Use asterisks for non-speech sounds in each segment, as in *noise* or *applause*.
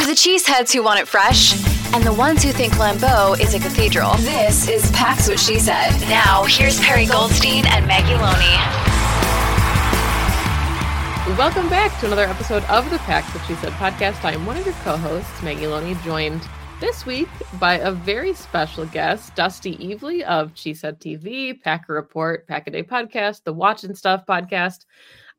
For the cheeseheads who want it fresh, and the ones who think Lambeau is a cathedral, this is Pax What She Said. Now, here's Perry Goldstein and Maggie Loney. Welcome back to another episode of the Pax What She Said podcast. I'm one of your co-hosts, Maggie Loney, joined this week by a very special guest, Dusty Evely of Cheesehead TV, Packer Report, Pack a Day podcast, the Watch and Stuff podcast.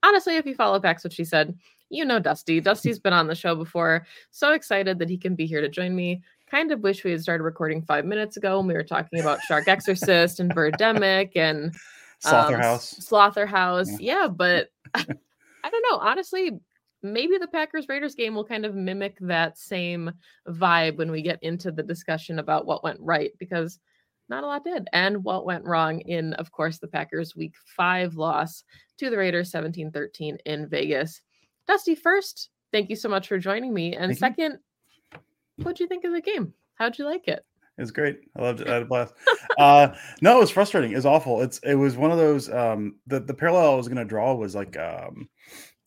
Honestly, if you follow Pax What She Said, you know Dusty. Dusty's been on the show before. So excited that he can be here to join me. Kind of wish we had started recording five minutes ago when we were talking about Shark *laughs* Exorcist and Birdemic and um, Slaughterhouse. Slaughterhouse. Yeah, yeah but *laughs* I don't know. Honestly, maybe the Packers Raiders game will kind of mimic that same vibe when we get into the discussion about what went right because not a lot did and what went wrong in of course the Packers week 5 loss to the Raiders 17-13 in Vegas. Dusty, first, thank you so much for joining me. And Thank second, what'd you think of the game? How'd you like it? It was great. I loved it. I had a blast. uh, no, it was frustrating. It was awful. It's it was one of those. Um, the the parallel I was going to draw was like um,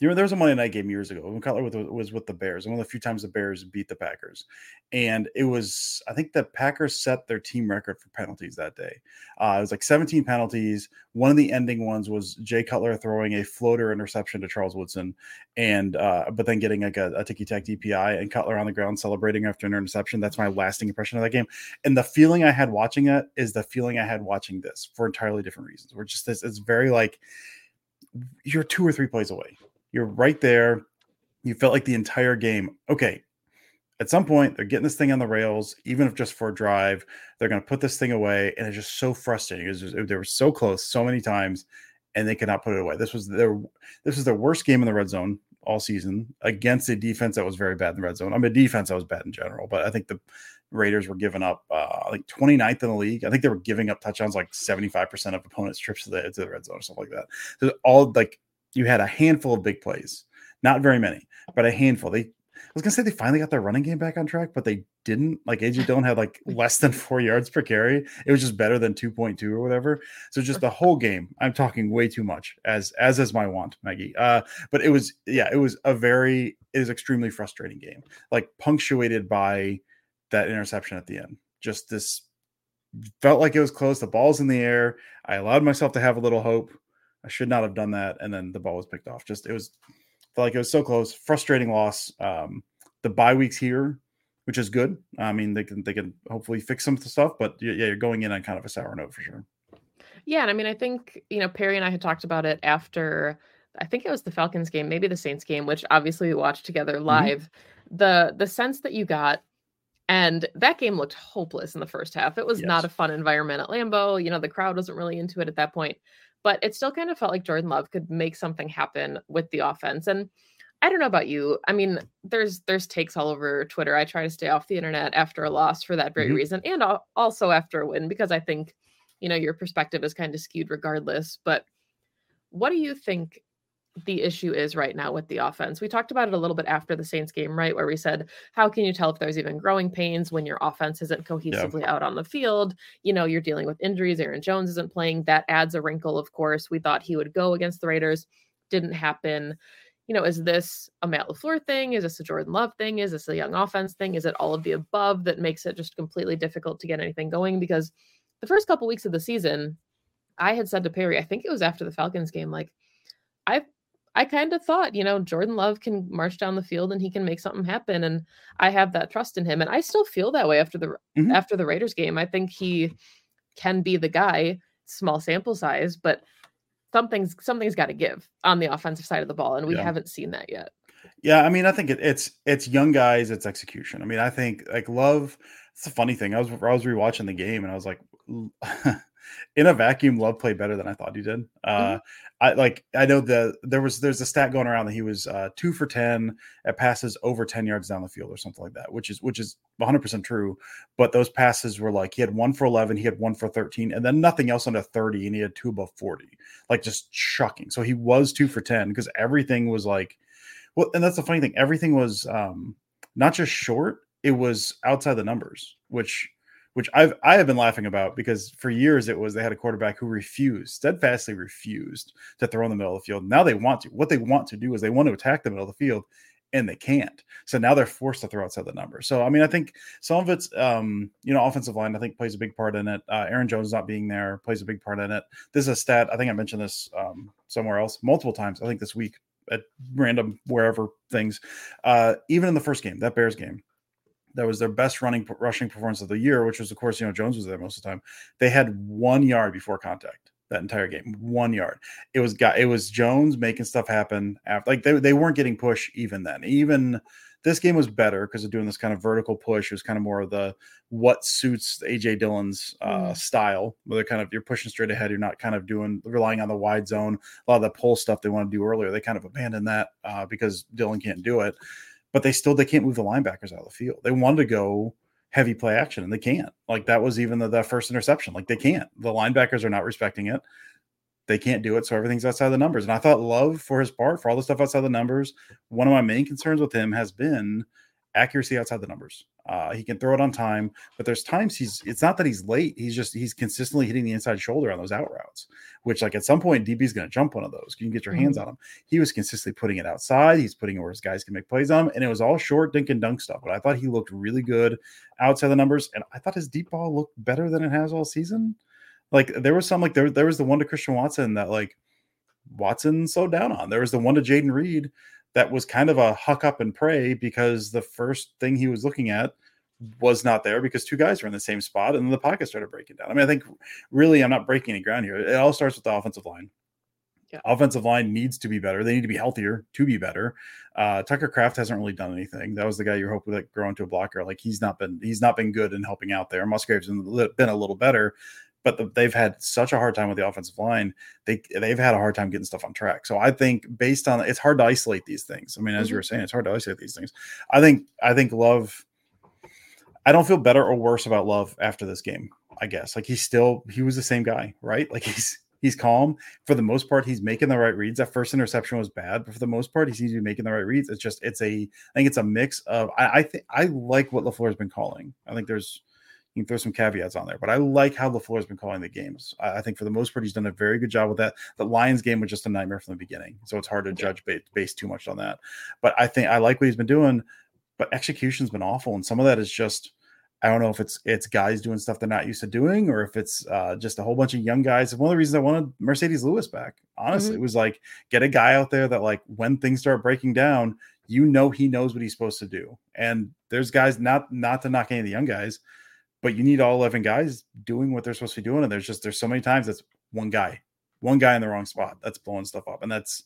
you know, there was a Monday night game years ago when Cutler was with the Bears, one of the few times the Bears beat the Packers. And it was, I think the Packers set their team record for penalties that day. Uh, it was like 17 penalties. One of the ending ones was Jay Cutler throwing a floater interception to Charles Woodson, and uh, but then getting like a, a ticky tack DPI and Cutler on the ground celebrating after an interception. That's my lasting impression of that game. And the feeling I had watching it is the feeling I had watching this for entirely different reasons. We're just this, it's very like you're two or three plays away you're right there. You felt like the entire game. Okay, at some point they're getting this thing on the rails, even if just for a drive. They're going to put this thing away, and it's just so frustrating. Just, they were so close so many times, and they could not put it away. This was their this was their worst game in the red zone all season against a defense that was very bad in the red zone. I'm mean, defense that was bad in general, but I think the Raiders were giving up uh, like 29th in the league. I think they were giving up touchdowns like 75% of opponents' trips to the, to the red zone or something like that. So all like you had a handful of big plays, not very many, but a handful. They I was gonna say they finally got their running game back on track, but they didn't. Like AJ Dillon had like *laughs* less than four yards per carry. It was just better than 2.2 or whatever. So just the whole game, I'm talking way too much, as as is my want, Maggie. Uh, but it was yeah, it was a very it is extremely frustrating game, like punctuated by that interception at the end. Just this felt like it was close. The ball's in the air. I allowed myself to have a little hope. I should not have done that. And then the ball was picked off. Just it was felt like it was so close. Frustrating loss. Um, the bye weeks here, which is good. I mean, they can they can hopefully fix some of the stuff, but yeah, you're going in on kind of a sour note for sure. Yeah, and I mean, I think you know Perry and I had talked about it after. I think it was the Falcons game, maybe the Saints game, which obviously we watched together mm-hmm. live. Mm-hmm. The the sense that you got and that game looked hopeless in the first half. It was yes. not a fun environment at Lambeau. You know, the crowd wasn't really into it at that point but it still kind of felt like Jordan Love could make something happen with the offense. And I don't know about you. I mean, there's there's takes all over Twitter. I try to stay off the internet after a loss for that very mm-hmm. reason, and also after a win because I think, you know, your perspective is kind of skewed regardless. But what do you think the issue is right now with the offense. We talked about it a little bit after the Saints game, right? Where we said, how can you tell if there's even growing pains when your offense isn't cohesively yeah. out on the field? You know, you're dealing with injuries. Aaron Jones isn't playing. That adds a wrinkle, of course. We thought he would go against the Raiders. Didn't happen. You know, is this a Matt LaFleur thing? Is this a Jordan Love thing? Is this a young offense thing? Is it all of the above that makes it just completely difficult to get anything going? Because the first couple weeks of the season, I had said to Perry, I think it was after the Falcons game, like, I've I kind of thought, you know, Jordan Love can march down the field and he can make something happen, and I have that trust in him, and I still feel that way after the mm-hmm. after the Raiders game. I think he can be the guy. Small sample size, but something's something's got to give on the offensive side of the ball, and we yeah. haven't seen that yet. Yeah, I mean, I think it, it's it's young guys, it's execution. I mean, I think like Love. It's a funny thing. I was I was rewatching the game and I was like, *laughs* in a vacuum, Love played better than I thought he did. Uh, mm-hmm. I like I know the there was there's a stat going around that he was uh, two for ten at passes over ten yards down the field or something like that, which is which is 100 percent true. But those passes were like he had one for eleven, he had one for thirteen, and then nothing else under thirty, and he had two above forty, like just shocking. So he was two for ten because everything was like, well, and that's the funny thing, everything was um, not just short, it was outside the numbers, which which I've I have been laughing about because for years it was they had a quarterback who refused, steadfastly refused to throw in the middle of the field. Now they want to. What they want to do is they want to attack the middle of the field, and they can't. So now they're forced to throw outside the number. So I mean, I think some of it's um, you know, offensive line I think plays a big part in it. Uh, Aaron Jones not being there plays a big part in it. This is a stat I think I mentioned this um, somewhere else multiple times. I think this week at random wherever things. Uh, even in the first game, that Bears game, that was their best running rushing performance of the year, which was of course you know Jones was there most of the time. They had one yard before contact that entire game, one yard. It was got it was Jones making stuff happen after like they, they weren't getting push even then. Even this game was better because of doing this kind of vertical push. It was kind of more of the what suits AJ Dillon's uh, mm. style, where they're kind of you're pushing straight ahead. You're not kind of doing relying on the wide zone. A lot of the pull stuff they want to do earlier, they kind of abandoned that uh, because Dillon can't do it. But they still they can't move the linebackers out of the field. They wanted to go heavy play action and they can't. Like that was even the, the first interception. Like they can't. The linebackers are not respecting it they can't do it. So everything's outside the numbers. And I thought Love, for his part, for all the stuff outside the numbers, one of my main concerns with him has been accuracy outside the numbers. Uh, he can throw it on time, but there's times he's it's not that he's late. He's just he's consistently hitting the inside shoulder on those out routes, which like at some point DB's going to jump one of those. You can get your hands mm-hmm. on him. He was consistently putting it outside. He's putting it where his guys can make plays on him, and it was all short dink and dunk stuff. But I thought he looked really good outside the numbers, and I thought his deep ball looked better than it has all season. Like there was some like there there was the one to Christian Watson that like Watson slowed down on. There was the one to Jayden Reed that was kind of a huck up and pray because the first thing he was looking at was not there because two guys were in the same spot and then the pocket started breaking down. I mean, I think really I'm not breaking any ground here. It all starts with the offensive line. Yeah. Offensive line needs to be better. They need to be healthier to be better. Uh, Tucker Kraft hasn't really done anything. That was the guy you hope would like grow into a blocker. Like he's not been he's not been good in helping out there. Musgrave's been a little better, but the, they've had such a hard time with the offensive line. They they've had a hard time getting stuff on track. So I think based on it's hard to isolate these things. I mean, as mm-hmm. you were saying, it's hard to isolate these things. I think I think Love. I don't feel better or worse about Love after this game. I guess like he's still he was the same guy, right? Like *laughs* he's he's calm for the most part. He's making the right reads. That first interception was bad, but for the most part, he seems to be making the right reads. It's just it's a I think it's a mix of I I think I like what Lafleur has been calling. I think there's you can throw some caveats on there, but I like how LaFleur has been calling the games. I, I, think for the most part, he's done a very good job with that. The Lions game was just a nightmare from the beginning, so it's hard to judge based, based too much on that. But I think I like what he's been doing, but execution's been awful, and some of that is just. I don't know if it's it's guys doing stuff they're not used to doing, or if it's uh, just a whole bunch of young guys. One of the reasons I wanted Marcedes Lewis back, honestly, mm-hmm. it was like get a guy out there that like when things start breaking down, you know he knows what he's supposed to do. And there's guys not not to knock any of the young guys, but you need all 11 guys doing what they're supposed to be doing. And there's just, there's so many times that's one guy, one guy in the wrong spot that's blowing stuff up. And that's,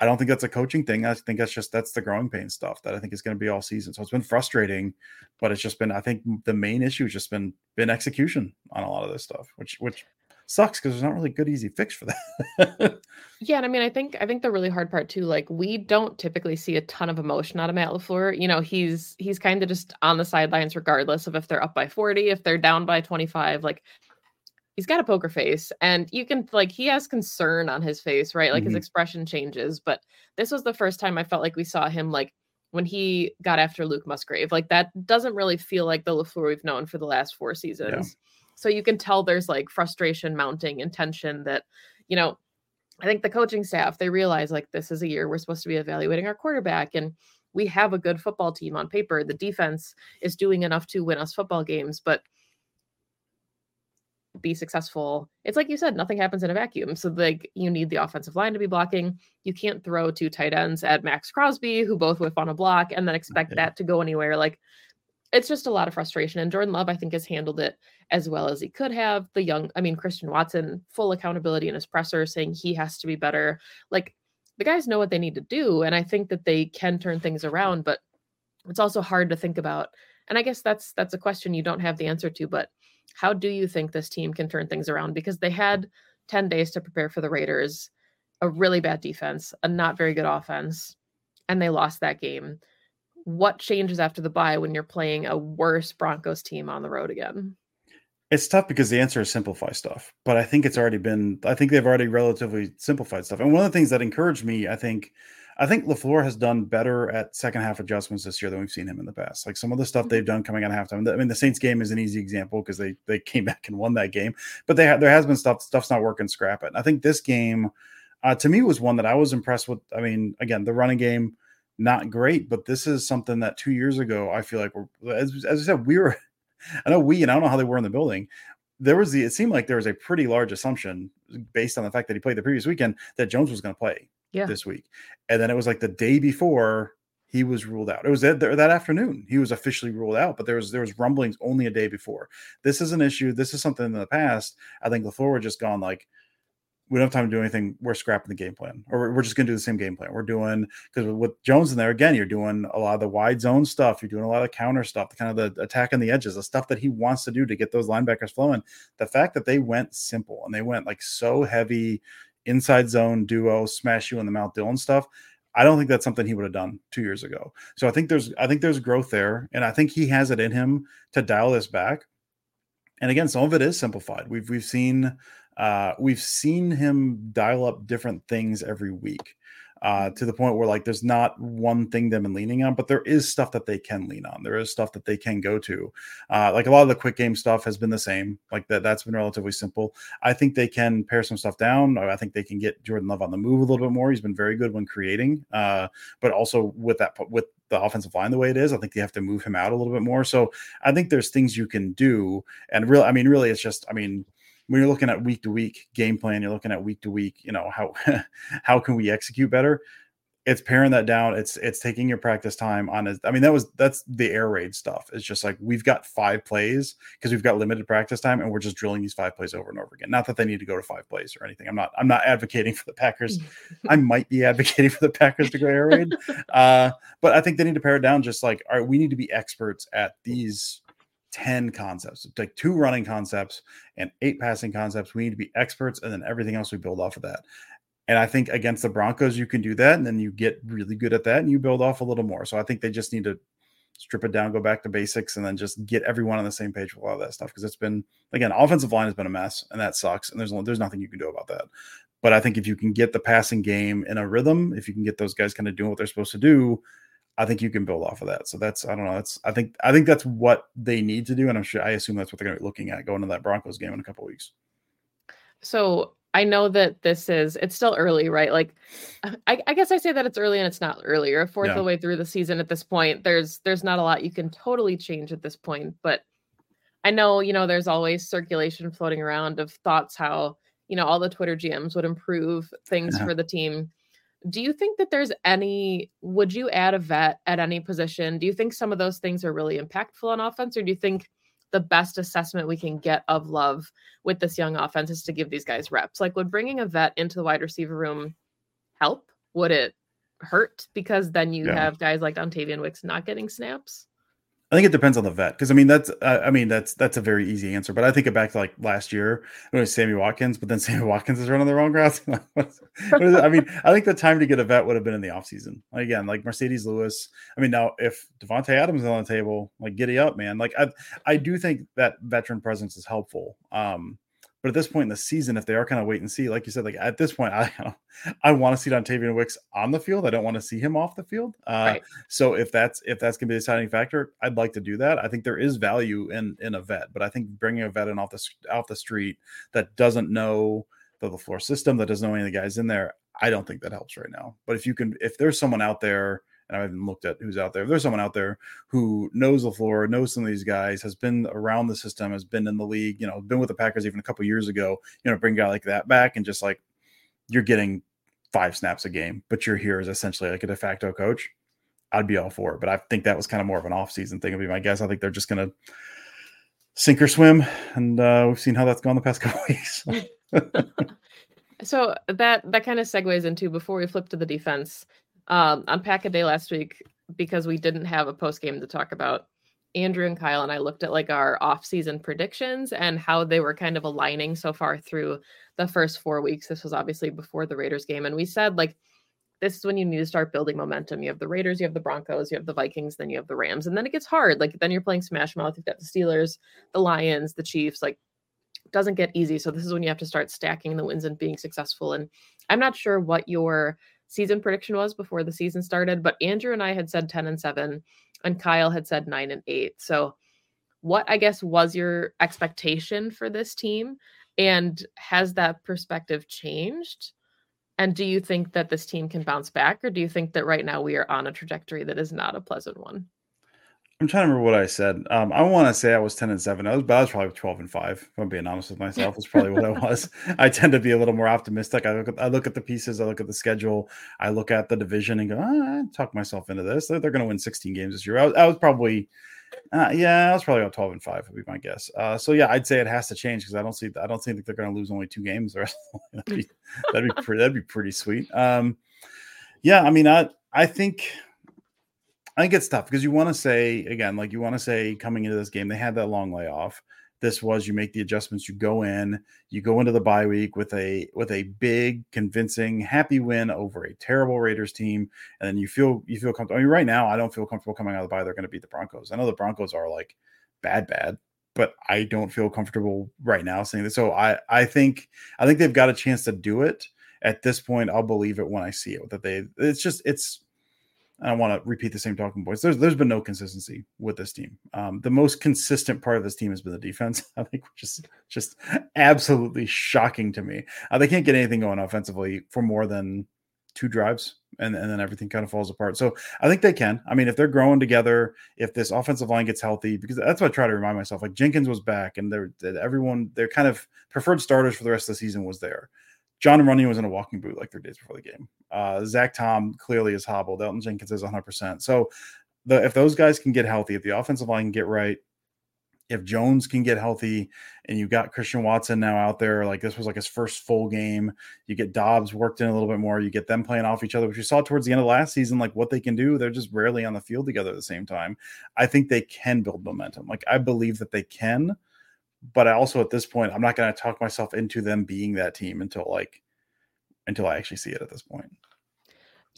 I don't think that's a coaching thing. I think that's just, that's the growing pain stuff that I think is going to be all season. So it's been frustrating, but it's just been, I think the main issue has just been, been execution on a lot of this stuff, which, which sucks because there's not really good easy fix for that. *laughs* yeah, and I mean, I think I think the really hard part too, like we don't typically see a ton of emotion out of Matt Lafleur. You know, he's he's kind of just on the sidelines regardless of if they're up by 40, if they're down by 25. Like he's got a poker face, and you can like he has concern on his face, right? Like mm-hmm. his expression changes. But this was the first time I felt like we saw him like when he got after Luke Musgrave. Like that doesn't really feel like the Lafleur we've known for the last four seasons. Yeah. So you can tell there's like frustration mounting and tension that, you know, I think the coaching staff, they realize like this is a year we're supposed to be evaluating our quarterback and we have a good football team on paper. The defense is doing enough to win us football games, but be successful. It's like you said, nothing happens in a vacuum. So like you need the offensive line to be blocking. You can't throw two tight ends at Maxx Crosby who both whiff on a block and then expect okay. that to go anywhere. Like it's just a lot of frustration. And Jordan Love, I think, has handled it as well as he could have. The young, I mean, Christian Watson, full accountability in his presser, saying he has to be better. Like the guys know what they need to do. And I think that they can turn things around, but it's also hard to think about. And I guess that's that's a question you don't have the answer to, but how do you think this team can turn things around? Because they had 10 days to prepare for the Raiders, a really bad defense, a not very good offense, and they lost that game what changes after the bye when you're playing a worse Broncos team on the road again? It's tough because the answer is simplify stuff, but I think it's already been. I think they've already relatively simplified stuff. And one of the things that encouraged me, I think, I think Lafleur has done better at second half adjustments this year than we've seen him in the past. Like some of the stuff mm-hmm. they've done coming out of halftime. I mean, the Saints game is an easy example because they they came *laughs* back and won that game. But they ha- there has been stuff stuff's not working. Scrap it. And I think this game, uh, to me, was one that I was impressed with. I mean, again, the running game not great, but this is something that two years ago I feel like we're as, as I said we were. *laughs* I know we and I don't know how they were in the building. There was the it seemed like there was a pretty large assumption based on the fact that he played the previous weekend that Jones was going to play Yeah. this week, and then it was like the day before he was ruled out. It was that, that afternoon he was officially ruled out, but there was there was rumblings only a day before. This is an issue. This is something in the past. I think Lafleur just gone like, we don't have time to do anything. We're scrapping the game plan, or we're- just going to do the same game plan. We're doing because with Jones in there again, you're doing a lot of the wide zone stuff. You're doing a lot of counter stuff, the kind of the attack on the edges, the stuff that he wants to do to get those linebackers flowing. The fact that they went simple and they went like so heavy inside zone duo, smash you in the mouth, Dillon stuff. I don't think that's something he would have done two years ago. So I think there's I think there's growth there, and I think he has it in him to dial this back. And again, some of it is simplified. We've we've seen uh, we've seen him dial up different things every week uh, to the point where like there's not one thing they've been leaning on, but there is stuff that they can lean on. There is stuff that they can go to. Uh, like a lot of the quick game stuff has been the same. Like that that's been relatively simple. I think they can pare some stuff down. I think they can get Jordan Love on the move a little bit more. He's been very good when creating, uh, but also with that with the offensive line the way it is, I think they have to move him out a little bit more. So I think there's things you can do, and really, I mean, really, it's just, I mean, when you're looking at week to week game plan, you're looking at week to week, you know, how *laughs* how can we execute better? It's paring that down. It's it's taking your practice time on it. I mean, that was that's the air raid stuff. It's just like we've got five plays because we've got limited practice time and we're just drilling these five plays over and over again. Not that they need to go to five plays or anything. I'm not I'm not advocating for the Packers. I might be advocating for the Packers to go air raid. *laughs* Uh, but I think they need to pare it down. Just like, all right, we need to be experts at these 10 concepts, like two running concepts and eight passing concepts. We need to be experts, and then everything else we build off of that. And I think against the Broncos, you can do that, and then you get really good at that, and you build off a little more. So I think they just need to strip it down, go back to basics, and then just get everyone on the same page with a lot of that stuff. Because it's been again, offensive line has been a mess, and that sucks. And there's there's nothing you can do about that. But I think if you can get the passing game in a rhythm, if you can get those guys kind of doing what they're supposed to do, I think you can build off of that. So that's I don't know. That's I think I think that's what they need to do, and I'm sure I assume that's what they're going to be looking at going to that Broncos game in a couple weeks. So I know that this is it's still early, right? Like I, I guess I say that it's early and it's not early. You're a fourth Yeah. of the way through the season at this point. There's there's not a lot you can totally change at this point, but I know, you know, there's always circulation floating around of thoughts how, you know, all the Twitter GMs would improve things Yeah. for the team. Do you think that there's any would you add a vet at any position? Do you think some of those things are really impactful on offense or do you think the best assessment we can get of love with this young offense is to give these guys reps. Like, would bringing a vet into the wide receiver room help? Would it hurt because then you Yeah. have guys like Dontayvion Wicks not getting snaps? I think it depends on the vet because I mean that's uh, I mean that's that's a very easy answer. But I think it back to like last year it was Sammy Watkins, but then *laughs* Sammy Watkins is running the wrong *laughs* it? I mean, I think the time to get a vet would have been in the offseason. Again, like Marcedes Lewis. I mean, now if Davante Adams is on the table, like giddy up, man. Like I I do think that veteran presence is helpful. Um, but at this point in the season, if they are kind of wait and see, like you said, like at this point, I *laughs* I want to see Dontayvion Wicks on the field. I don't want to see him off the field. Uh, Right. so if that's if that's gonna be the deciding factor, I'd like to do that. I think there is value in in a vet, but I think bringing a vet in off the off the street that doesn't know the, the floor system, that doesn't know any of the guys in there, I don't think that helps right now. But if you can, if there's someone out there, and I haven't looked at who's out there, if there's someone out there who knows the floor, knows some of these guys, has been around the system, has been in the league, you know, been with the Packers even a couple years ago, you know, bring a guy like that back and just like you're getting five snaps a game, but you're here as essentially like a de facto coach. I'd be all for it. But I think that was kind of more of an off-season thing. Would be my guess. I think they're just gonna sink or swim, and uh, we've seen how that's gone the past *laughs* couple weeks. *laughs* So that that kind of segues into before we flip to the defense. Um, on Pack a Day last week, because we didn't have a post game to talk about, Andrew and Kyle and I looked at like our off-season predictions and how they were kind of aligning so far through the first four weeks. This was obviously before the Raiders game, and we said like this is when you need to start building momentum. You have the Raiders, you have the Broncos, you have the Vikings, then you have the Rams, and then it gets hard. Like then you're playing Smash Mouth. You've got the Steelers, the Lions, the Chiefs. Like doesn't get easy. So this is when you have to start stacking the wins and being successful. And I'm not sure what your season prediction was before the season started, but Andrew and I had said 10 and 7 and Kyle had said 9 and 8. So what I guess was your expectation for this team and has that perspective changed? And do you think that this team can bounce back, or do you think that right now we are on a trajectory that is not a pleasant one? I'm trying to remember what I said. Um, I want to say I was 10 and 7. I was, but I was probably 12 and 5. If I'm being honest with myself, that's probably what I *laughs* was. I tend to be a little more optimistic. I look at I look at the pieces, I look at the schedule, I look at the division and go, ah, I talk myself into this. They're, they're going to win 16 games this year. I was, I was probably, uh, yeah, I was probably about 12 and 5 would be my guess. Uh, so yeah, I'd say it has to change because I don't see I don't think they're going to lose only two games. The rest *laughs* that'd be that'd be *laughs* pretty that'd be pretty sweet. Um, yeah, I mean, I I think I think it's tough because you want to say again, like you want to say coming into this game, they had that long layoff. This was you make the adjustments, you go in, you go into the bye week with a with a big, convincing, happy win over a terrible Raiders team, and then you feel you feel comfortable. I mean, right now, I don't feel comfortable coming out of the bye. They're going to beat the Broncos. I know the Broncos are like bad, bad, but I don't feel comfortable right now saying that. So I I think I think they've got a chance to do it. At this point, I'll believe it when I see it. That they it's just it's I don't want to repeat the same talking points. There's there's been no consistency with this team. Um, the most consistent part of this team has been the defense. *laughs* I think, which is just absolutely shocking to me. Uh, they can't get anything going offensively for more than two drives, and, and then everything kind of falls apart. So I think they can. I mean, if they're growing together, if this offensive line gets healthy, because that's what I try to remind myself. Like Jenkins was back, and they're everyone, their kind of preferred starters for the rest of the season was there. Jon Runyan was in a walking boot like three days before the game. Uh, Zach Tom clearly is hobbled. Elgton Jenkins is 100%. So the, if those guys can get healthy, if the offensive line can get right, if Jones can get healthy, and you got Christian Watson now out there, like this was like his first full game. You get Doubs worked in a little bit more. You get them playing off each other, which you saw towards the end of last season, like what they can do. They're just rarely on the field together at the same time. I think they can build momentum. Like I believe that they can but I also at this point I'm not going to talk myself into them being that team until like until I actually see it at this point.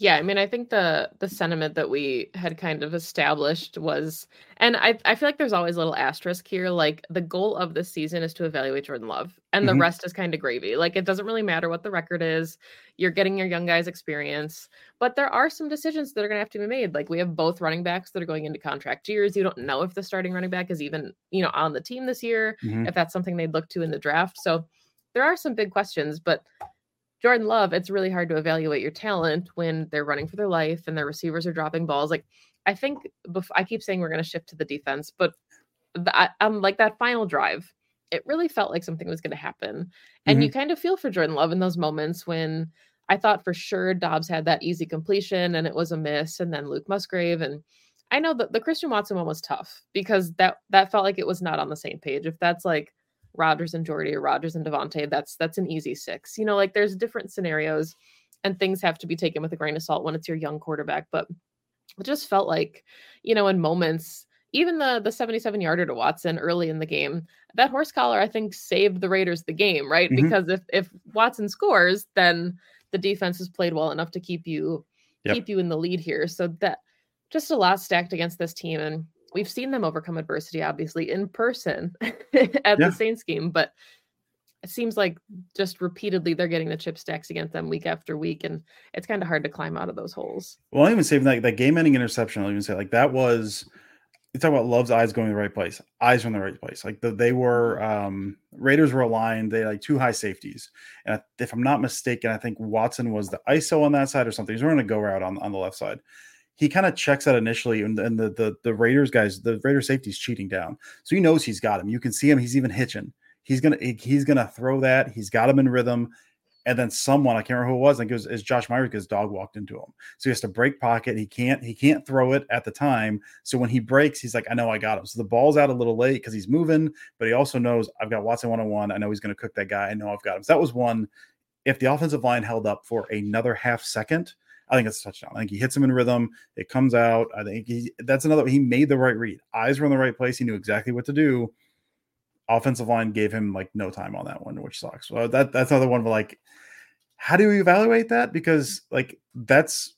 Yeah, I mean, I think the the sentiment that we had kind of established was, and I I feel like there's always a little asterisk here. Like the goal of this season is to evaluate Jordan Love, and mm-hmm. the rest is kind of gravy. Like it doesn't really matter what the record is. You're getting your young guys experience, but there are some decisions that are going to have to be made. Like we have both running backs that are going into contract years. You don't know if the starting running back is even you know on the team this year. Mm-hmm. If that's something they'd look to in the draft. So there are some big questions, but Jordan Love, it's really hard to evaluate your talent when they're running for their life and their receivers are dropping balls. Like I think before, I keep saying we're going to shift to the defense, but the, um, like that final drive, it really felt like something was going to happen. And mm-hmm. you kind of feel for Jordan Love in those moments when I thought for sure Doubs had that easy completion and it was a miss, and then Luke Musgrave and I know that the Christian Watson one was tough because that that felt like it was not on the same page. If that's like Rodgers and Jordy or Rodgers and Davante, that's that's an easy six. You know, like there's different scenarios and things have to be taken with a grain of salt when it's your young quarterback. But it just felt like, you know, in moments, even the the 77 yarder to Watson early in the game, that horse collar, I think, saved the Raiders the game, right? Mm-hmm. Because if if Watson scores, then the defense has played well enough to keep you yep. keep you in the lead here. So that just a lot stacked against this team. And we've seen them overcome adversity, obviously, in person *laughs* at yeah. the Saints game, but it seems like just repeatedly they're getting the chip stacks against them week after week, and it's kind of hard to climb out of those holes. Well, I'll even say that that game-ending interception. I'll even say like that was. You talk about Love's eyes going the right place. Eyes are in the right place. Like the, they were um Raiders were aligned. They had like two high safeties, and if I'm not mistaken, I think Watson was the ISO on that side or something. He's running a go route on on the left side he kind of checks that initially, and, and the, the the Raiders guys, the Raider safety's cheating down, so he knows he's got him. You can see him; he's even hitching. He's gonna he's gonna throw that. He's got him in rhythm, and then someone I can't remember who it was. I think it was, it was Josh Myers because dog walked into him, so he has to break pocket. He can't he can't throw it at the time. So when he breaks, he's like, I know I got him. So the ball's out a little late because he's moving, but he also knows I've got Watson one on one. I know he's gonna cook that guy. I know I've got him. So that was one. If the offensive line held up for another half second, I think it's a touchdown. I think he hits him in rhythm. It comes out. I think he that's another. He made the right read. Eyes were in the right place. He knew exactly what to do. Offensive line gave him like no time on that one, which sucks. So that that's another one. But like, how do you evaluate that? Because like that's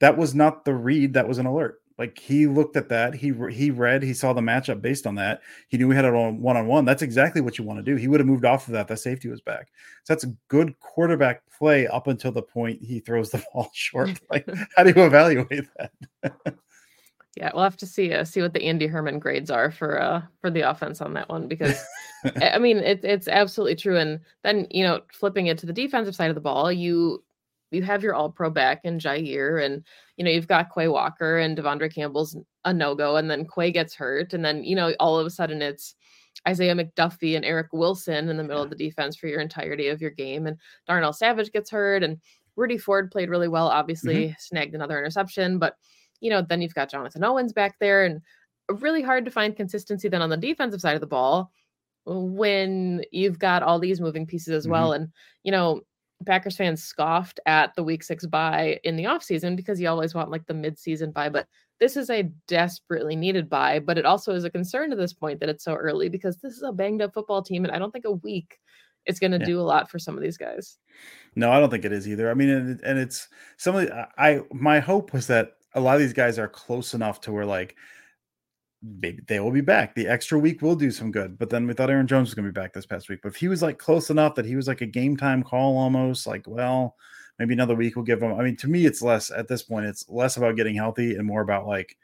that was not the read. That was an alert. Like he looked at that, he he read, he saw the matchup based on that. He knew we had it on one on one. That's exactly what you want to do. He would have moved off of that. That safety was back. So that's a good quarterback play up until the point he throws the *laughs* ball short. *laughs* Like, how do you evaluate that? *laughs* yeah, we'll have to see uh, see what the Andy Herman grades are for uh for the offense on that one because I mean it, it's absolutely true. And then you know flipping it to the defensive side of the ball, you you have your all pro back and Jaire and you know you've got Quay Walker and De'Vondre Campbell's a no-go and then Quay gets hurt and then you know all of a sudden it's Isaiah McDuffie and Eric Wilson in the middle yeah. of the defense for your entirety of your game and Darnell Savage gets hurt and Rudy Ford played really well obviously mm-hmm. snagged another interception but you know then you've got Jonathan Owens back there and really hard to find consistency then on the defensive side of the ball when you've got all these moving pieces as mm-hmm. well and you know Packers fans scoffed at the week six bye in the offseason because you always want like the midseason bye, but this is a desperately needed bye. But it also is a concern to this point that it's so early because this is a banged up football team. And I don't think a week is going to yeah. do a lot for some of these guys. No, I don't think it is either. I mean, and, and it's some of the, I, my hope was that a lot of these guys are close enough to where like maybe they will be back. The extra week will do some good. But then we thought Aaron Jones was going to be back this past week. But if he was like close enough that he was like a game time call almost, like, well, maybe another week will give him. I mean, to me, it's less at this point, it's less about getting healthy and more about like,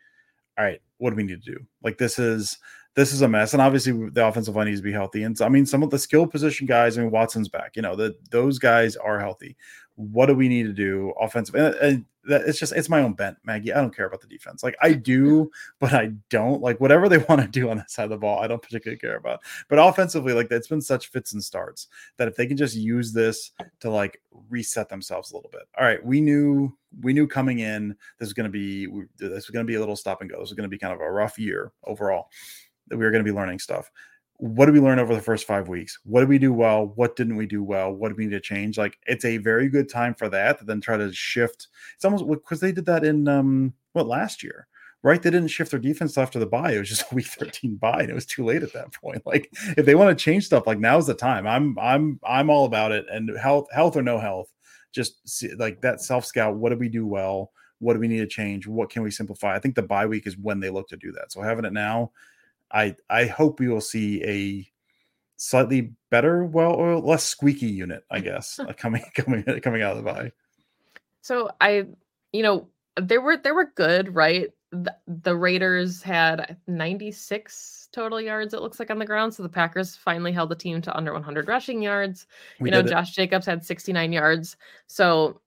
all right, what do we need to do? Like, this is this is a mess. And obviously, the offensive line needs to be healthy. And so, I mean, some of the skill position guys, I mean, Watson's back, you know, that those guys are healthy. What do we need to do offensive? And, and that it's just it's my own bent, Maggie. I don't care about the defense. Like I *laughs* do, but I don't like whatever they *laughs* want to do on that side of the ball. I don't particularly care about. But offensively, like it's been such fits and starts that if they can just use this to like reset themselves a little bit. All right, we knew we knew coming in this was going to be this was going to be a little stop and go. This was going to be kind of a rough year overall. That we were going to be learning stuff what did we learn over the first five weeks? What did we do well? What didn't we do well? What do we need to change? Like it's a very good time for that to then try to shift. It's almost because they did that in um what last year, right? They didn't shift their defense after the bye. It was just a week 13 bye, and it was too late at that point. Like if they want to change stuff, like now's the time. I'm I'm I'm all about it. And health, health or no health, just see, like that self scout. What did we do well? What do we need to change? What can we simplify? I think the bye week is when they look to do that. So having it now I I hope we will see a slightly better, well, or less squeaky unit, I *laughs* guess, uh, coming *laughs* coming coming out of the bye. So I, you know, they were they were good, right? The, the Raiders had 96 total yards. It looks like on the ground. So the Packers finally held the team to under 100 rushing yards. We you know, Josh Jacobs had 69 yards. So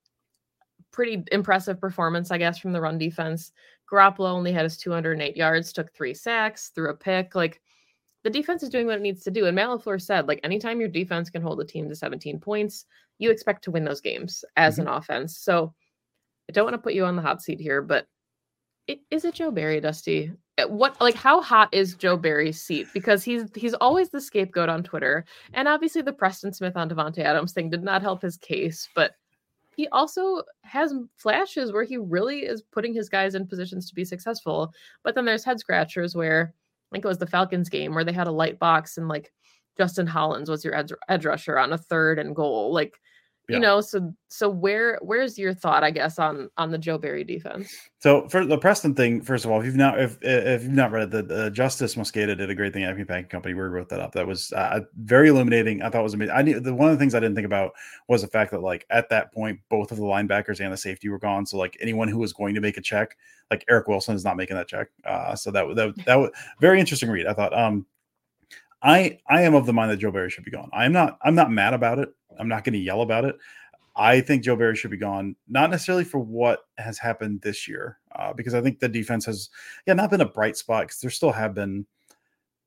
pretty impressive performance, I guess, from the run defense. Garoppolo only had his 208 yards, took three sacks, threw a pick. Like the defense is doing what it needs to do. And Matt LaFleur said, like anytime your defense can hold a team to 17 points, you expect to win those games as mm-hmm. an offense. So I don't want to put you on the hot seat here, but it, is it Joe Barry, Dusty? Eh, what like how hot is Joe Barry's seat? Because he's he's always the scapegoat on Twitter, and obviously the Preston Smith on Davante Adams thing did not help his case. But he also has flashes where he really is putting his guys in positions to be successful. But then there's head scratchers where I think it was the Falcons game where they had a light box and like Justin Hollins was your edge, edge rusher on a third and goal. Like you know so so where where's your thought i guess on on the joe barry defense? So for the preston thing first of all if you've not if if you've not read the, the justis mosqueda did a great thing at Acme Packing Company where we wrote that up. That was uh, very illuminating. I thought it was amazing i need the one of the things i didn't think about was the fact that like at that point both of the linebackers and the safety were gone. So like anyone who was going to make a check like eric wilson is not making that check. Uh so that that, that was very interesting read i thought. Um I I am of the mind that Joe Barry should be gone. I'm not I'm not mad about it. I'm not going to yell about it. I think Joe Barry should be gone, not necessarily for what has happened this year, uh, because I think the defense has, yeah, not been a bright spot because there still have been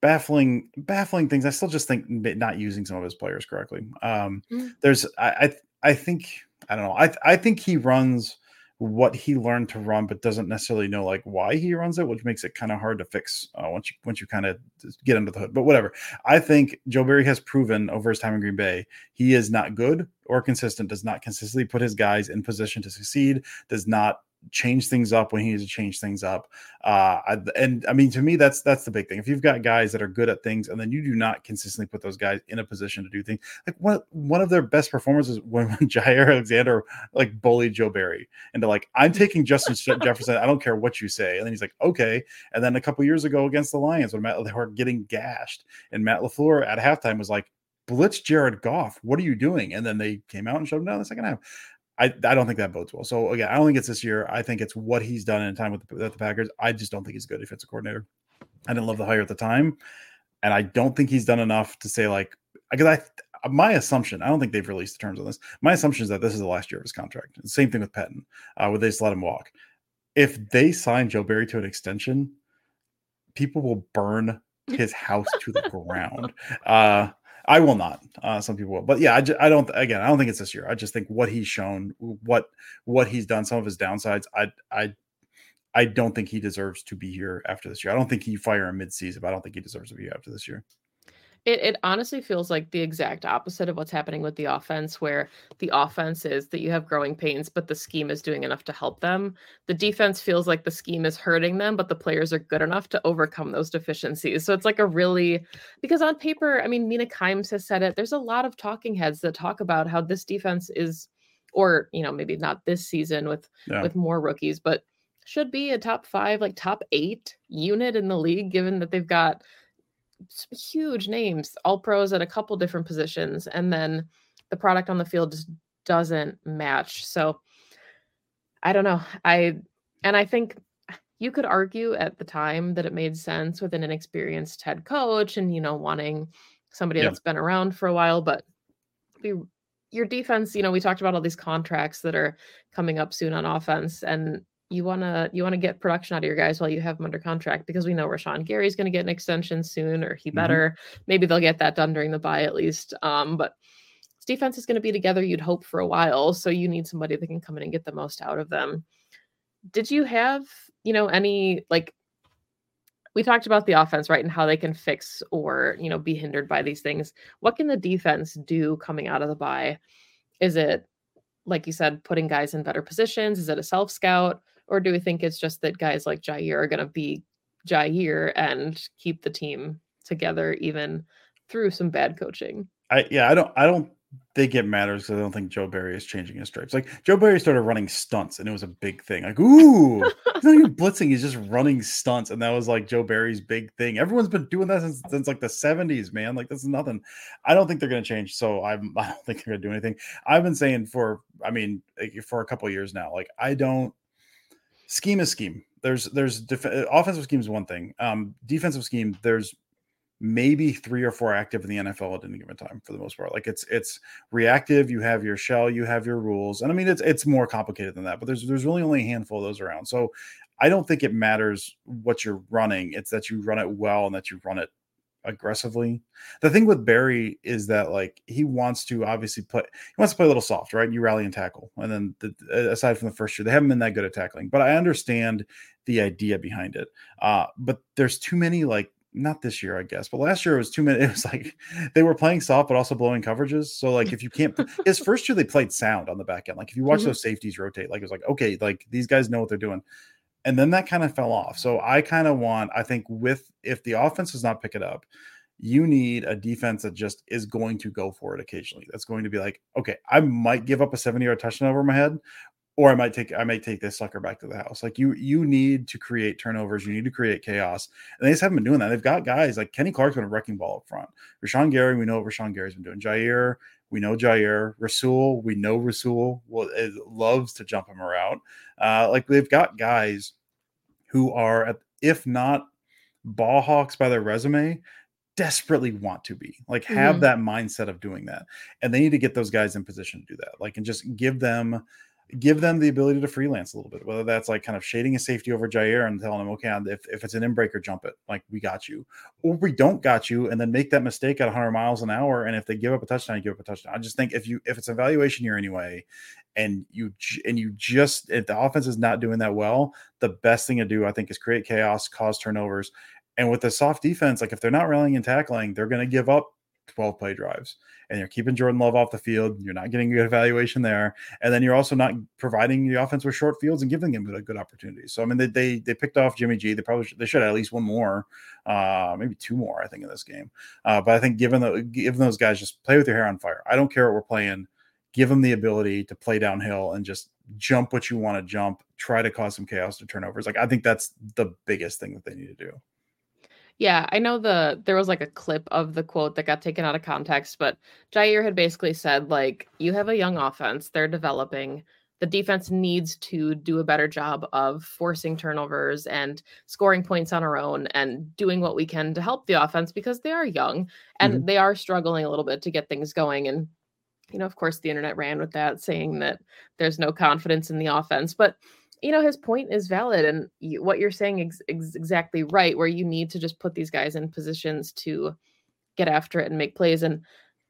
baffling, baffling things. I still just think not using some of his players correctly. Um, mm. There's, I, I, I think, I don't know, I, I think he runs what he learned to run, but doesn't necessarily know like why he runs it, which makes it kind of hard to fix uh, once you once you kind of get under the hood. But whatever. I think Joe Barry has proven over his time in Green Bay he is not good or consistent. Does not consistently put his guys in position to succeed. Does not change things up when he needs to change things up. Uh, and I mean, to me, that's that's the big thing. If you've got guys that are good at things, and then you do not consistently put those guys in a position to do things, like one one of their best performances *laughs* when, when Jaire Alexander like bullied Joe Barry into like, I'm taking Justin *laughs* Jefferson. I don't care what you say. And then he's like, okay. And then a couple years ago against the Lions, when Matt they were getting gashed, and Matt LaFleur at halftime was like, blitz Jared Goff. What are you doing? And then they came out and shut him down the second half. I, I don't think that bodes well. So again, I don't think it's this year. I think it's what he's done in time with the, the Packers. I just don't think he's a good defensive coordinator. I didn't love the hire at the time, and I don't think he's done enough to say like because I my assumption, I don't think they've released the terms on this. My assumption is that this is the last year of his contract. Same thing with Pettine, uh, where they just let him walk. If they sign Joe Barry to an extension, people will burn his house to the ground. *laughs* Uh, I will not. Uh, some people will, but yeah, I, I don't. Again, I don't think it's this year. I just think what he's shown, what what he's done, some of his downsides. I I I don't think he deserves to be here after this year. I don't think he fire him mid-season, but I don't think he deserves to be after this year. It, it honestly feels like the exact opposite of what's happening with the offense, where the offense is that you have growing pains, but the scheme is doing enough to help them. The defense feels like the scheme is hurting them, but the players are good enough to overcome those deficiencies. So it's like a really, because on paper, I mean, Mina Kimes has said it. There's a lot of talking heads that talk about how this defense is, or, you know, maybe not this season with yeah. with more rookies, but should be a top five, like top eight unit in the league, given that they've got huge names, all pros at a couple different positions, and then the product on the field just doesn't match. So I don't know. I and I think you could argue at the time that it made sense with an inexperienced head coach and you know wanting somebody that's been around for a while, but be, your defense, you know, we talked about all these contracts that are coming up soon on offense and you want to you want to get production out of your guys while you have them under contract because we know Rashan Gary's going to get an extension soon, or he mm-hmm. better. Mm-hmm. Maybe they'll get that done during the bye at least. Um, but defense is going to be together. You'd hope for a while, so you need somebody that can come in and get the most out of them. Did you have you know any like? We talked about the offense, right, and how they can fix or you know be hindered by these things. What can the defense do coming out of the bye? Is it like you said, putting guys in better positions? Is it a self scout? Or do we think it's just that guys like Jaire are going to be Jaire and keep the team together even through some bad coaching? I yeah, I don't I don't think it matters because I don't think Joe Barry is changing his stripes. Like Joe Barry started running stunts and it was a big thing. Like, ooh, he's not even blitzing, he's just running stunts. And that was like Joe Barry's big thing. Everyone's been doing that since, since like the 70s, man. Like, this is nothing. I don't think they're gonna change. So I'm *laughs* I don't think they're gonna do anything. I've been saying for I mean for a couple years now, like I don't scheme is scheme. There's there's def- offensive scheme is one thing. Um, defensive scheme, there's maybe three or four active in the NFL at any given time for the most part. Like it's it's reactive. You have your shell, you have your rules, and I mean it's it's more complicated than that. But there's there's really only a handful of those around. So I don't think it matters what you're running. It's that you run it well and that you run it aggressively. The thing with Barry is that like he wants to obviously play. He wants to play a little soft, right? You rally and tackle, and then the, aside from the first year, they haven't been that good at tackling. But I understand the idea behind it. Uh, but there's too many like not this year, I guess, but last year it was too many. *laughs* It was like they were playing soft, but also blowing coverages. So like if you can't, *laughs* his first year they played sound on the back end. Like if you watch mm-hmm. those safeties rotate, like it was like okay, like these guys know what they're doing and then that kind of fell off. So I kind of want, I think, with if the offense does not pick it up, you need a defense that just is going to go for it occasionally. That's going to be like, okay, I might give up a 70 yard touchdown over my head, or I might take I might take this sucker back to the house. Like you you need to create turnovers, you need to create chaos. And they just haven't been doing that. They've got guys like Kenny Clark's been a wrecking ball up front. Rashan Gary, we know what Rashan Gary's been doing. Jaire, we know Jaire. Rasul, we know Rasul well, eh, loves to jump him around. Uh, like they've got guys who are, if not ball hawks by their resume, desperately want to be. Like have mm-hmm. that mindset of doing that. And they need to get those guys in position to do that. Like and just give them give them the ability to freelance a little bit whether that's like kind of shading a safety over Jaire and telling them okay if, if it's an inbreaker jump it. Like we got you. Or we don't got you and then make that mistake at 100 miles an hour and if they give up a touchdown you give up a touchdown. I just think if you if it's evaluation year anyway and you and you just if the offense is not doing that well, the best thing to do I think is create chaos, cause turnovers, and with the soft defense, like if they're not rallying and tackling, they're going to give up 12 play drives and you're keeping Jordan Love off the field. You're not getting a good evaluation there. And then you're also not providing the offense with short fields and giving them a good opportunity. So, I mean, they, they, they picked off Jimmy G. They probably should, they should have at least one more, uh, maybe two more, I think, in this game. Uh, but I think given the, given those guys just play with your hair on fire. I don't care what we're playing give them the ability to play downhill and just jump what you want to jump, try to cause some chaos to turnovers. Like I think that's the biggest thing that they need to do. Yeah, I know the there was like a clip of the quote that got taken out of context, but Jaire had basically said like you have a young offense, they're developing. the defense needs to do a better job of forcing turnovers and scoring points on our own and doing what we can to help the offense because they are young and mm-hmm. they are struggling a little bit to get things going. And, you know, of course, the internet ran with that saying that there's no confidence in the offense. But, you know, his point is valid. And you, what you're saying is ex- exactly right, where you need to just put these guys in positions to get after it and make plays. And,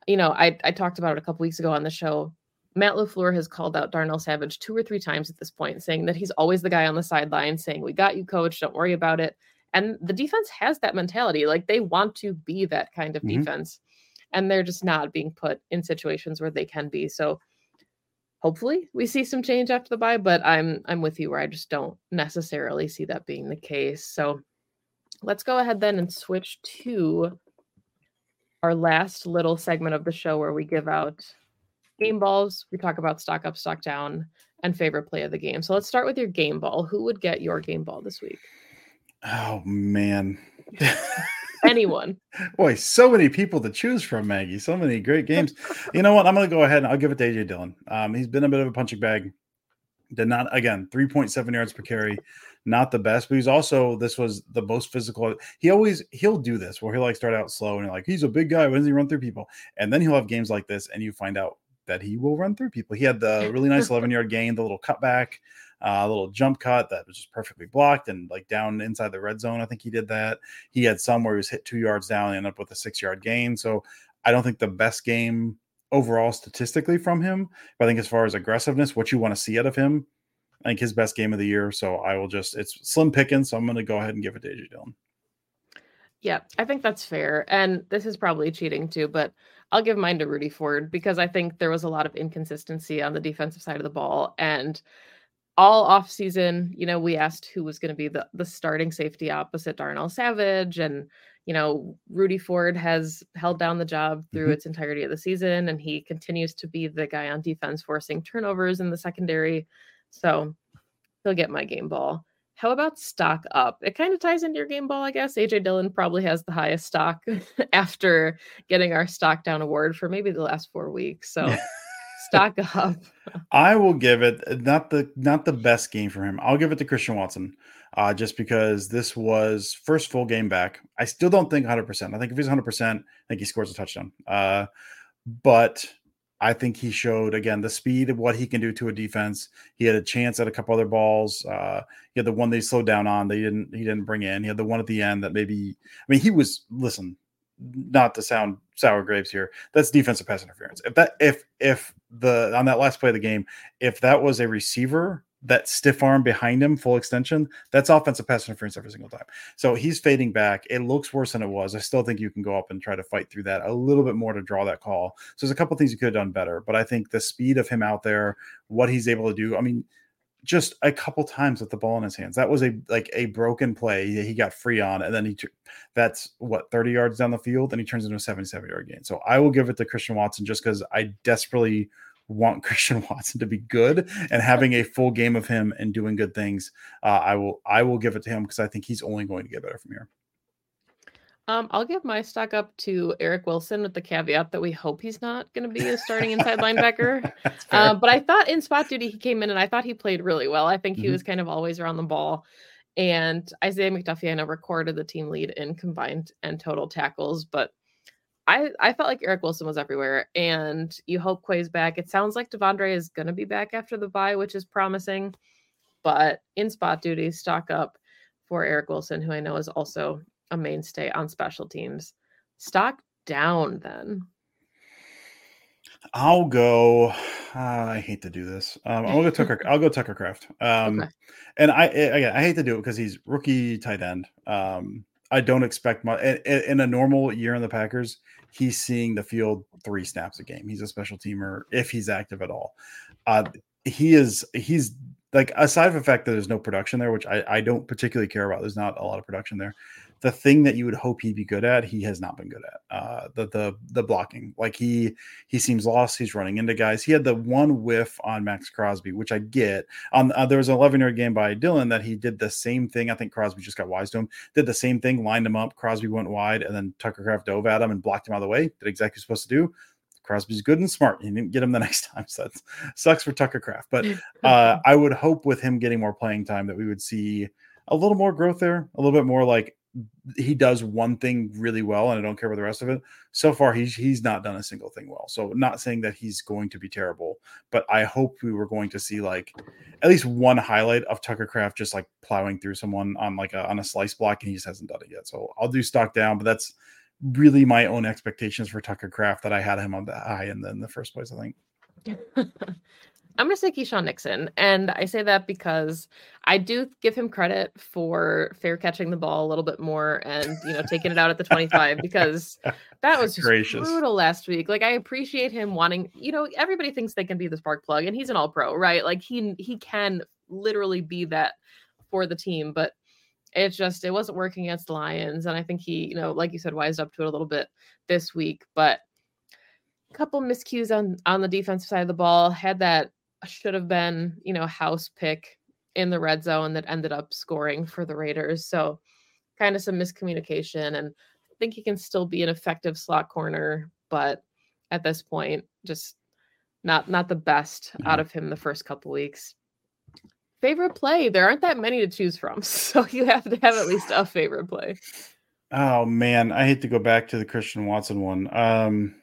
you know, I, I talked about it a couple weeks ago on the show Matt LaFleur has called out Darnell Savage two or three times at this point, saying that he's always the guy on the sideline saying, We got you, coach. Don't worry about it. And the defense has that mentality. Like they want to be that kind of mm-hmm. defense. And they're just not being put in situations where they can be. So hopefully we see some change after the bye, but I'm I'm with you where I just don't necessarily see that being the case. So let's go ahead then and switch to our last little segment of the show where we give out game balls, we talk about stock up, stock down, and favorite play of the game. So let's start with your game ball. Who would get your game ball this week? Oh man. *laughs* *laughs* Anyone. *laughs* Boy, so many people to choose from, Maggie. So many great games. you know what? I'm gonna go ahead and I'll give it to AJ Dillon. Um, he's been a bit of a punching bag. Did not again 3.7 yards per carry, not the best, but he's also this was the most physical. He always he'll do this where he'll like start out slow and you're like he's a big guy. When does he run through people? And then he'll have games like this, and you find out that he will run through people. He had the really nice *laughs* 11 yard gain, the little cutback, uh, a uh, little jump cut that was just perfectly blocked and like down inside the red zone. I think he did that. He had some where he was hit two yards down and ended up with a six yard gain. So I don't think the best game overall statistically from him, but I think as far as aggressiveness, what you want to see out of him, I think his best game of the year. So I will just, it's slim picking. So I'm going to go ahead and give it to AJ Dillon. Yeah, I think that's fair. And this is probably cheating too, but I'll give mine to Rudy Ford because I think there was a lot of inconsistency on the defensive side of the ball. And all off season, you know, we asked who was going to be the, the starting safety opposite Darnell Savage. And, you know, Rudy Ford has held down the job through mm-hmm. its entirety of the season. And he continues to be the guy on defense forcing turnovers in the secondary. So he'll get my game ball. How about stock up? It kind of ties into your game ball, I guess. AJ Dillon probably has the highest stock *laughs* after getting our stock down award for maybe the last four weeks. So *laughs* stock up. I will give it not the not the best game for him. I'll give it to Christian Watson. Uh, just because this was first full game back. I still don't think 100%. I think if he's 100%, I think he scores a touchdown. Uh, but I think he showed again the speed of what he can do to a defense. He had a chance at a couple other balls. Uh, he had the one they slowed down on. They didn't. He didn't bring in. He had the one at the end that maybe. I mean, he was listen. Not to sound sour grapes here. That's defensive pass interference. If that if if the on that last play of the game, if that was a receiver that stiff arm behind him, full extension, that's offensive pass interference every single time. So he's fading back. It looks worse than it was. I still think you can go up and try to fight through that a little bit more to draw that call. So there's a couple things you could have done better, but I think the speed of him out there, what he's able to do, I mean, just a couple times with the ball in his hands. That was a like a broken play. He got free on, and then he that's what 30 yards down the field, and he turns into a 77 yard gain. So I will give it to Christian Watson just because I desperately want *laughs* Christian Watson to be good and having a full game of him and doing good things, uh, I will I will give it to him because I think he's only going to get better from here. Um, I'll give my stock up to Eric Wilson with the caveat that we hope he's not going to be a starting inside linebacker. *laughs* Uh, but I thought in spot duty he came in and I thought he played really well. I think he mm-hmm. was kind of always around the ball. And Isaiah McDuffie, I know, recorded the team lead in combined and total tackles, but I, I felt like Eric Wilson was everywhere, and you hope Quay's back. It sounds like De'Vondre is going to be back after the bye, which is promising. But in spot duty, stock up for Eric Wilson, who I know is also a mainstay on special teams. Stock down then. I'll go. Uh, I hate to do this. Um, I'll go Tucker. *laughs* I'll go Tucker Kraft. Um, okay. And I again, I hate to do it because he's rookie tight end. Um, I don't expect much in, a normal year in the Packers he's seeing the field three snaps a game. He's a special teamer if he's active at all. Uh, he is he's like aside from the fact that there's no production there, which I, I don't particularly care about. There's not a lot of production there the thing that you would hope he'd be good at, he has not been good at. Uh, the the the blocking, like he he seems lost. He's running into guys. He had the one whiff on Maxx Crosby, which I get. On uh, there was an 11 yard game by Dillon that he did the same thing. I think Crosby just got wise to him. Did the same thing, lined him up. Crosby went wide, and then Tucker Kraft dove at him and blocked him out of the way. Did exactly supposed to do. Crosby's good and smart. He didn't get him the *laughs* next time, so that sucks for Tucker Kraft. But *laughs* uh, I would hope with him getting more playing time that we would see a little more growth there, a little bit more like he does one thing really well, and I don't care about the rest of it. So far, he's he's not done a single thing well. So not saying that he's going to be terrible, but I hope we were going to see like at least one highlight of Tucker Kraft just like plowing through someone on like a on a slice block, and he just hasn't done it yet. So I'll do stock down, but that's really my own expectations for Tucker Kraft that I had him on the high end in the first place. I think. *laughs* *laughs* I'm going to say Keisean Nixon. And I say that because I do give him credit for fair catching the ball a little bit more and, you know, taking it out at the 25 because *laughs* that was just Gracious. brutal last week. Like, I appreciate him wanting, you know, everybody thinks they can be the spark plug and he's an all pro, right? Like, he, he can literally be that for the team, but it just, it wasn't working against the Lions. And I think he, you know, like you said, wised up to it a little bit this week, but a couple miscues on on the defensive side of the ball had that should have been, you know, house pick in the red zone that ended up scoring for the Raiders. So kind of some miscommunication and I think he can still be an effective slot corner, but at this point just not not the best mm-hmm. out of him the first couple weeks. Favorite play, there aren't that many to choose from, *laughs* so you have to have at least a favorite play. Oh man, I hate to go back to the Christian Watson one. Um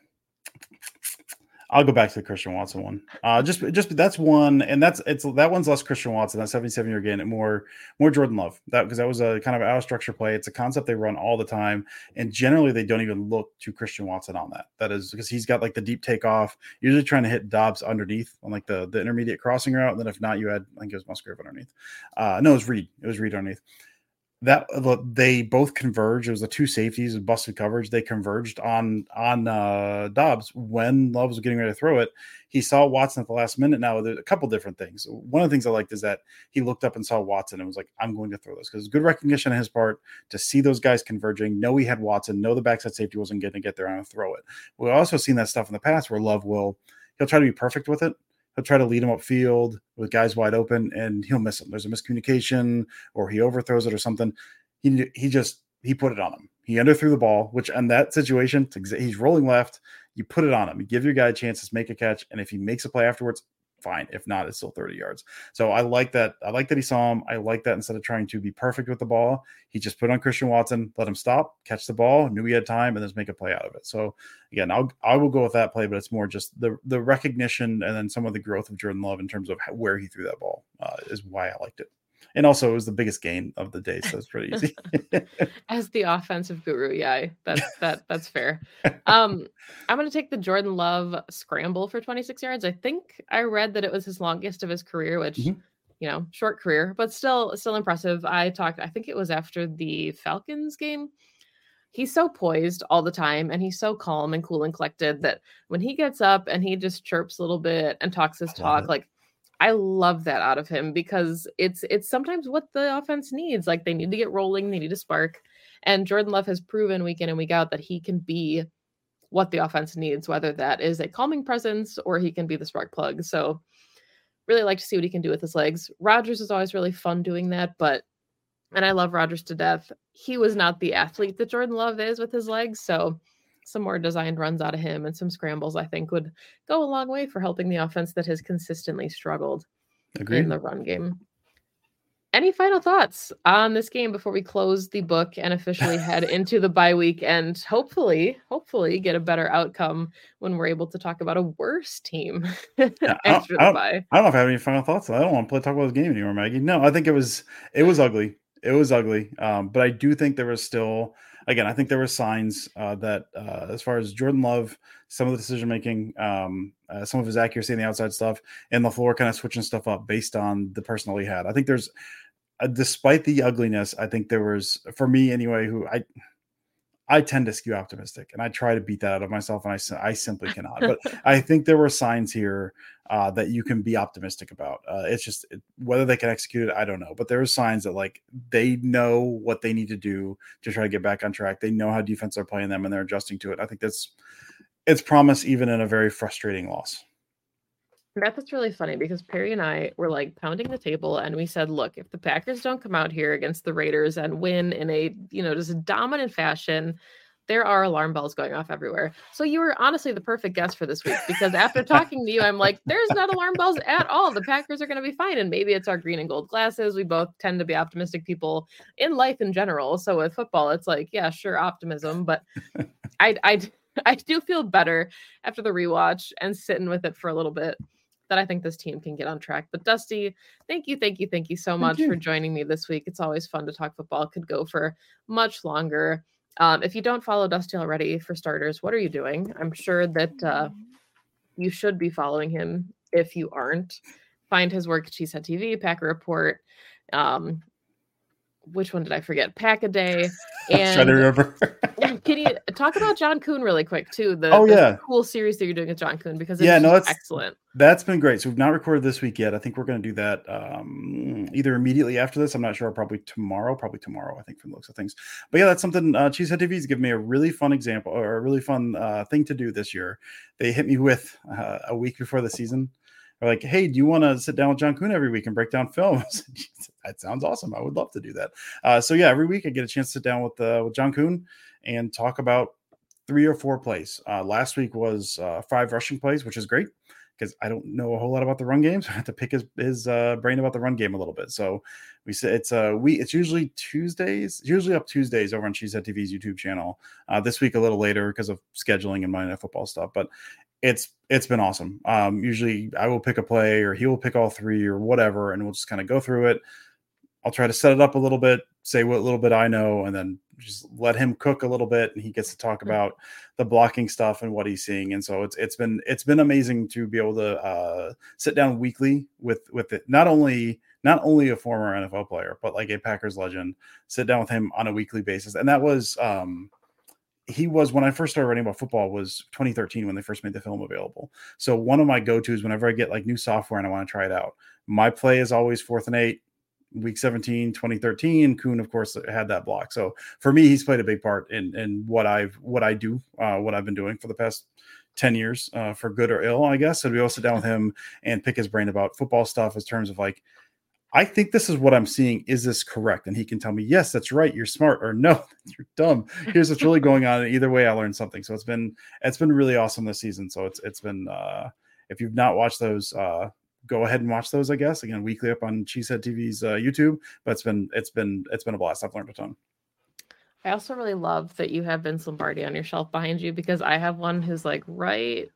I'll go back to the Christian Watson one. Uh, just, just that's one, and that's it's that one's less Christian Watson. That seventy-seven year gain, and more, more Jordan Love. That because that was a kind of out of structure play. It's a concept they run all the time, and generally they don't even look to Christian Watson on that. That is because he's got like the deep takeoff, usually trying to hit Doubs underneath on like the the intermediate crossing route. And then if not, you had I think it was Musgrave underneath. Uh, no, it was Reed. It was Reed underneath that they both converged. It was the two safeties with busted coverage. They converged on on uh, Doubs when Love was getting ready to throw it. He saw Watson at the last minute. Now there's a couple different things. One of the things I liked is that he looked up and saw Watson and was like, "I'm going to throw this" because good recognition on his part to see those guys converging. Know he had Watson. Know the backside safety wasn't going to get there and throw it. We've also seen that stuff in the past where Love will he'll try to be perfect with it he'll try to lead him upfield with guys wide open and he'll miss him. There's a miscommunication or he overthrows it or something. He he just he put it on him. He underthrew the ball, which in that situation, he's rolling left. You put it on him. You give your guy a chance to make a catch, and if he makes a play afterwards, fine. If not, it's still 30 yards. So I like that. I like that he saw him. I like that instead of trying to be perfect with the ball, he just put on Christian Watson, let him stop, catch the ball, knew he had time, and then make a play out of it. So again, I'll I will go with that play, but it's more just the the recognition and then some of the growth of Jordan Love in terms of where he threw that ball uh, is why I liked it. And also, it was the biggest gain of the day, so it's pretty easy. *laughs* As the offensive guru, yeah, that's *laughs* that that's fair. Um, I'm going to take the Jordan Love scramble for 26 yards. I think I read that it was his longest of his career, which. Mm-hmm you know, short career, but still still impressive. I talked, I think it was after the Falcons game. He's so poised all the time and he's so calm and cool and collected that when he gets up and he just chirps a little bit and talks his talk, like I love that out of him because it's it's sometimes what the offense needs. Like they need to get rolling, they need a spark. And Jordan Love has proven week in and week out that he can be what the offense needs, whether that is a calming presence or he can be the spark plug. So really like to see what he can do with his legs. Rodgers is always really fun doing that, but and I love Rodgers to death. He was not the athlete that Jordan Love is with his legs. So some more designed runs out of him and some scrambles, I think would go a long way for helping the offense that has consistently struggled Agreed. in the run game. Any final thoughts on this game before we close the book and officially head *laughs* into the bye week and hopefully, hopefully get a better outcome when we're able to talk about a worse team *laughs* yeah, after I the bye? I don't know if I have any final thoughts. I don't want to play talk about this game anymore, Maggie. No, I think it was it was ugly. It was ugly. Um, but I do think there was still again, I think there were signs uh, that uh, as far as Jordan Love, some of the decision making, um, uh, some of his accuracy in the outside stuff, and the floor kind of switching stuff up based on the personnel he had. I think there's, uh, despite the ugliness, I think there was for me anyway. Who I I tend to skew optimistic, and I try to beat that out of myself, and I, I simply *laughs* cannot. But I think there were signs here uh, that you can be optimistic about. Uh, it's just it, whether they can execute it, I don't know. But there are signs that like they know what they need to do to try to get back on track. They know how defense are playing them, and they're adjusting to it. I think that's it's promise even in a very frustrating loss. That's really funny because Perry and I were like pounding the table and we said, look, if the Packers don't come out here against the Raiders and win in a, you know, just a dominant fashion, there are alarm bells going off everywhere. So you were honestly the perfect guest for this week because after talking to you, I'm like, there's not alarm bells at all. The Packers are going to be fine. And maybe it's our green and gold glasses. We both tend to be optimistic people in life in general. So with football, it's like, yeah, sure, optimism. But *laughs* I, I, *laughs* I do feel better after the rewatch and sitting with it for a little bit that I think this team can get on track. But Dusty, thank you, thank you, thank you so much you. for joining me this week. It's always fun to talk football. Could go for much longer. Um, if you don't follow Dusty already, for starters, what are you doing? I'm sure that uh, you should be following him if you aren't. Find his work at Cheesehead TV, Packer Report. Um, which one did I forget? Pack a Day. *laughs* And trying to remember. *laughs* can you talk about John Kuhn really quick too? The oh yeah, cool series that you're doing with John Kuhn because yeah, no, that's excellent. That's been great. So we've not recorded this week yet. I think we're going to do that um, either immediately after this. I'm not sure. Probably tomorrow. Probably tomorrow. I think from the looks of things. But yeah, that's something. Uh, Cheesehead TV has given me a really fun example or a really fun uh, thing to do this year. They hit me with uh, a week before the season are like, hey, do you want to sit down with John Kuhn every week and break down film? *laughs* that sounds awesome. I would love to do that. Uh, so yeah, every week I get a chance to sit down with uh, with John Kuhn and talk about three or four plays. Uh, last week was uh, five rushing plays, which is great because I don't know a whole lot about the run game, so *laughs* I have to pick his his uh, brain about the run game a little bit. So we say it's uh we it's usually Tuesdays, usually up Tuesdays over on Cheesehead TV's YouTube channel. Uh, this week a little later because of scheduling and Monday Football stuff, but it's it's been awesome. Um, usually I will pick a play or he will pick all three or whatever, and we'll just kind of go through it. I'll try to set it up a little bit, say what little bit I know, and then just let him cook a little bit, and he gets to talk mm. about the blocking stuff and what he's seeing. And so it's it's been it's been amazing to be able to uh, sit down weekly with with it. Not only not only a former NFL player, but like a Packers legend, sit down with him on a weekly basis, and that was um, he was when I first started writing about football was 2013 when they first made the film available. So one of my go-tos whenever I get like new software and I want to try it out, my play is always fourth and eight, week 17, 2013. Kuhn, of course, had that block. So for me, he's played a big part in in what I've what I do, uh, what I've been doing for the past 10 years, uh, for good or ill, I guess. So we all sit down with him and pick his brain about football stuff in terms of like I think this is what I'm seeing. Is this correct? And he can tell me, yes, that's right. You're smart, or no, *laughs* you're dumb. Here's what's really going on. And either way, I learned something. So it's been it's been really awesome this season. So it's it's been uh if you've not watched those, uh go ahead and watch those, I guess. Again, weekly up on Cheesehead TV's uh, YouTube. But it's been it's been it's been a blast. I've learned a ton. I also really love that you have Vince Lombardi on your shelf behind you because I have one who's like right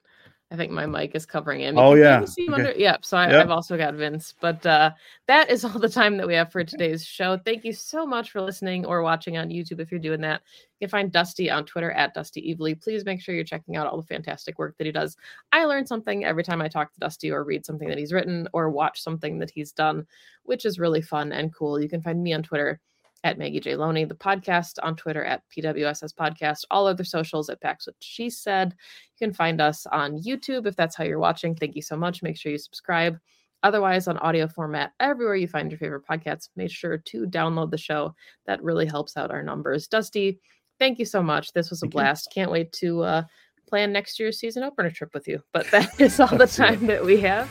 I think my mic is covering it. Oh yeah. Okay. Under, yep. So I, have also got Vince. But uh, that is *laughs* all the time that we have for today's show. Thank you so much for listening or watching on YouTube if you're doing that. You can find Dusty on Twitter at Dusty Evely. Please make sure you're checking out all the fantastic work that he does. I learn something every time I talk to Dusty or read something that he's written or watch something that he's done, which is really fun and cool. You can find me on Twitter at Maggie J. Loney, the podcast on Twitter at PWSS Podcast, all other socials at Packs What She Said. You can find us on YouTube if that's how you're watching. Thank you so much. Make sure you subscribe. Otherwise, on audio format, everywhere you find your favorite podcasts, make sure to download the show. That really helps out our numbers. Dusty, thank you so much. This was a thank blast. You. Can't wait to uh, plan next year's season opener trip with you. But that *laughs* is all the time that we have.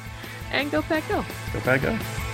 And go pack go. Go pack go.